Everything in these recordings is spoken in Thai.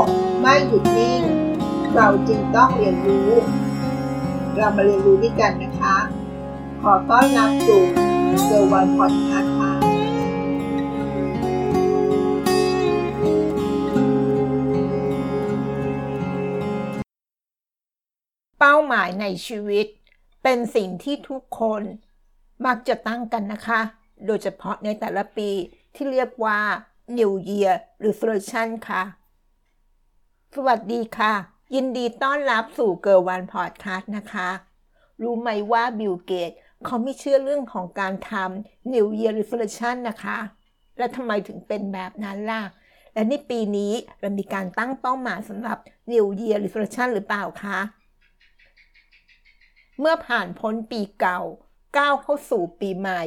ก ไม่หยุดนิ่ง เราจึงต้องเรียนรู้ เรามาเรียนรู้ด้วยกันนะคะ ขอต้อนรับสู่เซอร์วันพอดคาส์ค่ะเป้าหมายในชีวิต เป็นสิ่งที่ทุกคนมักจะตั้งกันนะคะ โดยเฉพาะในแต่ละปีที่เรียกว่า New Year Resolution ค่ะ สวัสดีค่ะ ยินดีต้อนรับสู่เกิร์วันพอดคาสต์นะคะ รู้ไหมว่าบิลเกตส์เขาไม่เชื่อเรื่องของการทำ New Year Resolution นะคะ และทำไมถึงเป็นแบบนั้นล่ะ และในปีนี้เรามีการตั้งเป้าหมายสำหรับ New Year Resolution หรือเปล่าคะ เมื่อผ่านพ้นปีเก่า ก้าวเข้าสู่ปีใหม่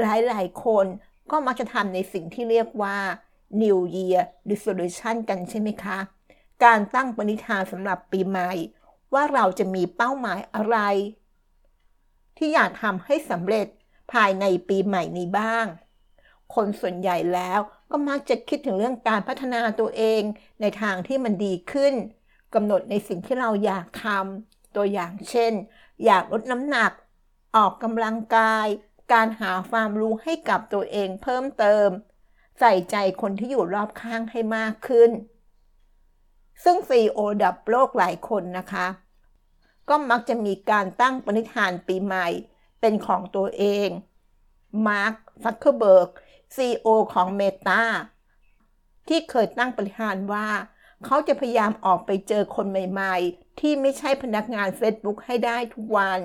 หลายๆ คนก็มักจะทำในสิ่งที่เรียกว่า New Year Resolution กันใช่ไหมคะ การตั้งปณิธานสำหรับปีใหม่ ว่าเราจะมีเป้าหมายอะไร ที่อยากทำให้สำเร็จภายในปีใหม่นี้บ้าง คนส่วนใหญ่แล้วก็มักจะคิดถึงเรื่องการพัฒนาตัวเองในทางที่มันดีขึ้นกำหนดในสิ่งที่เราอยากทตัวอย่างเช่น อยากลดน้ำหนัก ออกกำลังกาย การหาความรู้ให้กับตัวเองเพิ่มเติม ใส่ใจคนที่อยู่รอบข้างให้มากขึ้น ซึ่ง CEO ระดับโลกหลายคนนะคะ ก็มักจะมีการตั้งปณิธานปีใหม่ เป็นของตัวเอง มาร์คซักเคอร์เบิร์ก CEO ของ Meta ที่เคยตั้งปณิธานว่า เขาจะพยายามออกไปเจอคนใหม่ๆ ที่ไม่ใช่พนักงาน Facebook ให้ได้ทุกวัน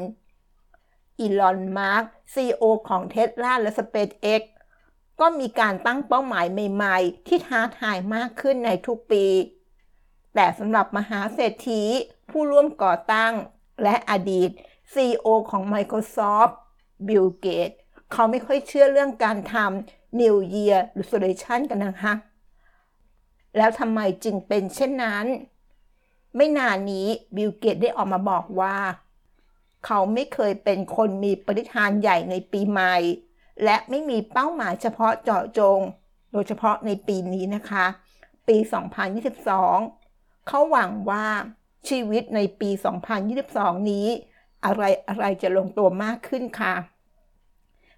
อีลอนมาร์ก CEO ของ Tesla และ SpaceX ก็มีการตั้งเป้าหมายใหม่ ๆ ที่ท้าทายมากขึ้นในทุกปี แต่สำหรับมหาเศรษฐี ผู้ร่วมก่อตั้งและอดีต CEO ของ Microsoft Bill Gates เขาไม่ค่อยเชื่อเรื่องการทำ New Year Resolution กันนะคะแล้วทำไมจึงเป็นเช่นนั้น ไม่นานนี้บิลเกตได้ออกมาบอกว่า เขาไม่เคยเป็นคนมีปฏิทานใหญ่ในปีใหม่ และไม่มีเป้าหมายเฉพาะเจาะจง โดยเฉพาะในปีนี้นะคะ ปี 2022 เขาหวังว่าชีวิตในปี 2022 นี้ อะไรอะไรจะลงตัวมากขึ้นค่ะ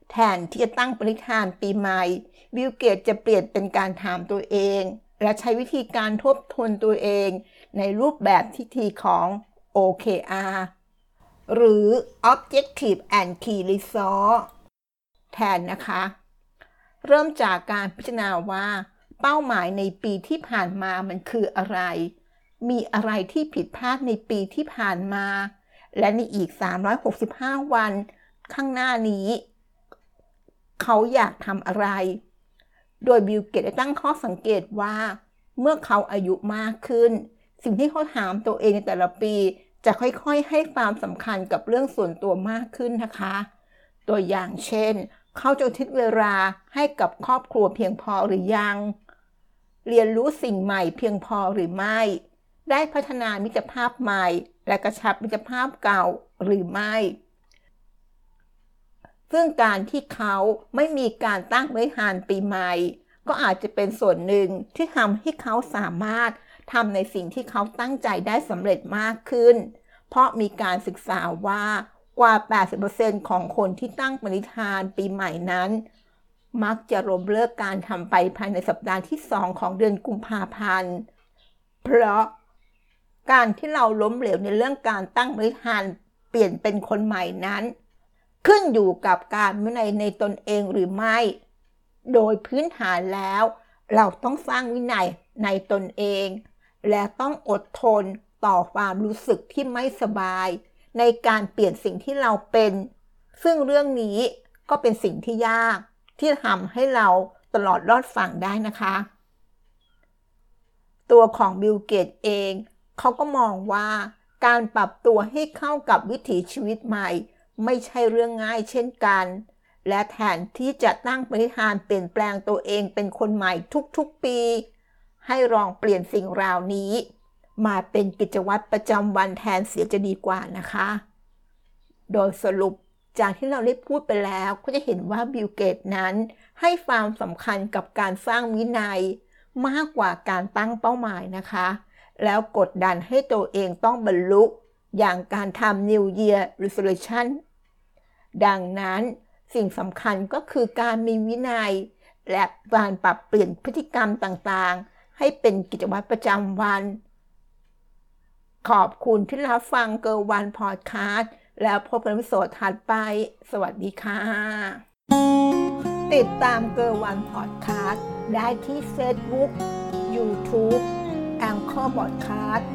แทนที่จะตั้งปณิธานปีใหม่ บิลเกตจะเปลี่ยนเป็นการถามตัวเอง และใช้วิธีการทบทวนตัวเอง ในรูปแบบทิธีของ OKR หรือ Objective and Key Result แทนนะคะ เริ่มจากการพิจารณาว่า เป้าหมายในปีที่ผ่านมามันคืออะไร มีอะไรที่ผิดพลาดในปีที่ผ่านมา และในอีก 365 วัน ข้างหน้านี้ เขาอยากทำอะไร โดยบิลเกตได้ตั้งข้อสังเกตว่า เมื่อเขาอายุมากขึ้น สิ่งที่เขาถามตัวเองในแต่ละปี จะค่อยๆ ให้ความสำคัญกับเรื่องส่วนตัวมากขึ้นนะคะ ตัวอย่างเช่น เขาจะทิศเวลาให้กับครอบครัวเพียงพอหรือยัง เรียนรู้สิ่งใหม่เพียงพอหรือไม่ ได้พัฒนามิตรภาพใหม่ และกระชับมิตรภาพเก่าหรือไม่ ซึ่งการที่เขาไม่มีการตั้งไว้หานปีใหม่ ก็อาจจะเป็นส่วนหนึ่งที่ทำให้เขาสามารถทำในสิ่งที่เขาตั้งใจได้สำเร็จมากขึ้น เพราะมีการศึกษาว่ากว่า 80%ของคนที่ตั้งปณิธานปีใหม่นั้น มักจะล้มเลิกการทำไปภายในสัปดาห์ที่ 2 ของเดือนกุมภาพันธ์ เพราะ การที่เราล้มเหลวในเรื่องการตั้งปณิธานเปลี่ยนเป็นคนใหม่นั้น ขึ้นอยู่กับการวินัยในตนเองหรือไม่ โดยพื้นฐานแล้ว เราต้องสร้างวินัยในตนเอง และต้องอดทนต่อความรู้สึกที่ไม่สบาย ในการเปลี่ยนสิ่งที่เราเป็น ซึ่งเรื่องนี้ก็เป็นสิ่งที่ยากที่ทำให้เราตลอดรอดฝั่งได้นะคะ ตัวของบิลเกตเอง เขาก็มองว่าการปรับตัวให้เข้ากับวิถีชีวิตใหม่ ไม่ใช่เรื่องง่ายเช่นกัน และแทนที่จะตั้งปณิธานเปลี่ยนแปลงตัวเองเป็นคนใหม่ทุกๆปี ให้ลองเปลี่ยนสิ่งราวนี้ มาเป็นกิจวัตรประจำวันแทนเสียจะดีกว่านะคะ โดยสรุปจากที่เราได้พูดไปแล้วก็จะเห็นว่าบิลเกตนั้น ให้ความสำคัญกับการสร้างวินัย มากกว่าการตั้งเป้าหมายนะคะ แล้วกดดันให้ตัวเองต้องบรรลุอย่างการทำ New Year Resolution ดังนั้นสิ่งสำคัญก็คือการมีวินัย และการปรับเปลี่ยนพฤติกรรมต่างๆ ให้เป็นกิจวัตรประจำวัน ขอบคุณที่รับฟังเกอร์วันพอดคาสต์แล้วพบกันในวิดีโอถัดไป สวัสดีค่ะ ติดตามเกอร์วันพอดคาสต์ได้ที่ Facebook YouTube Anchor Podcast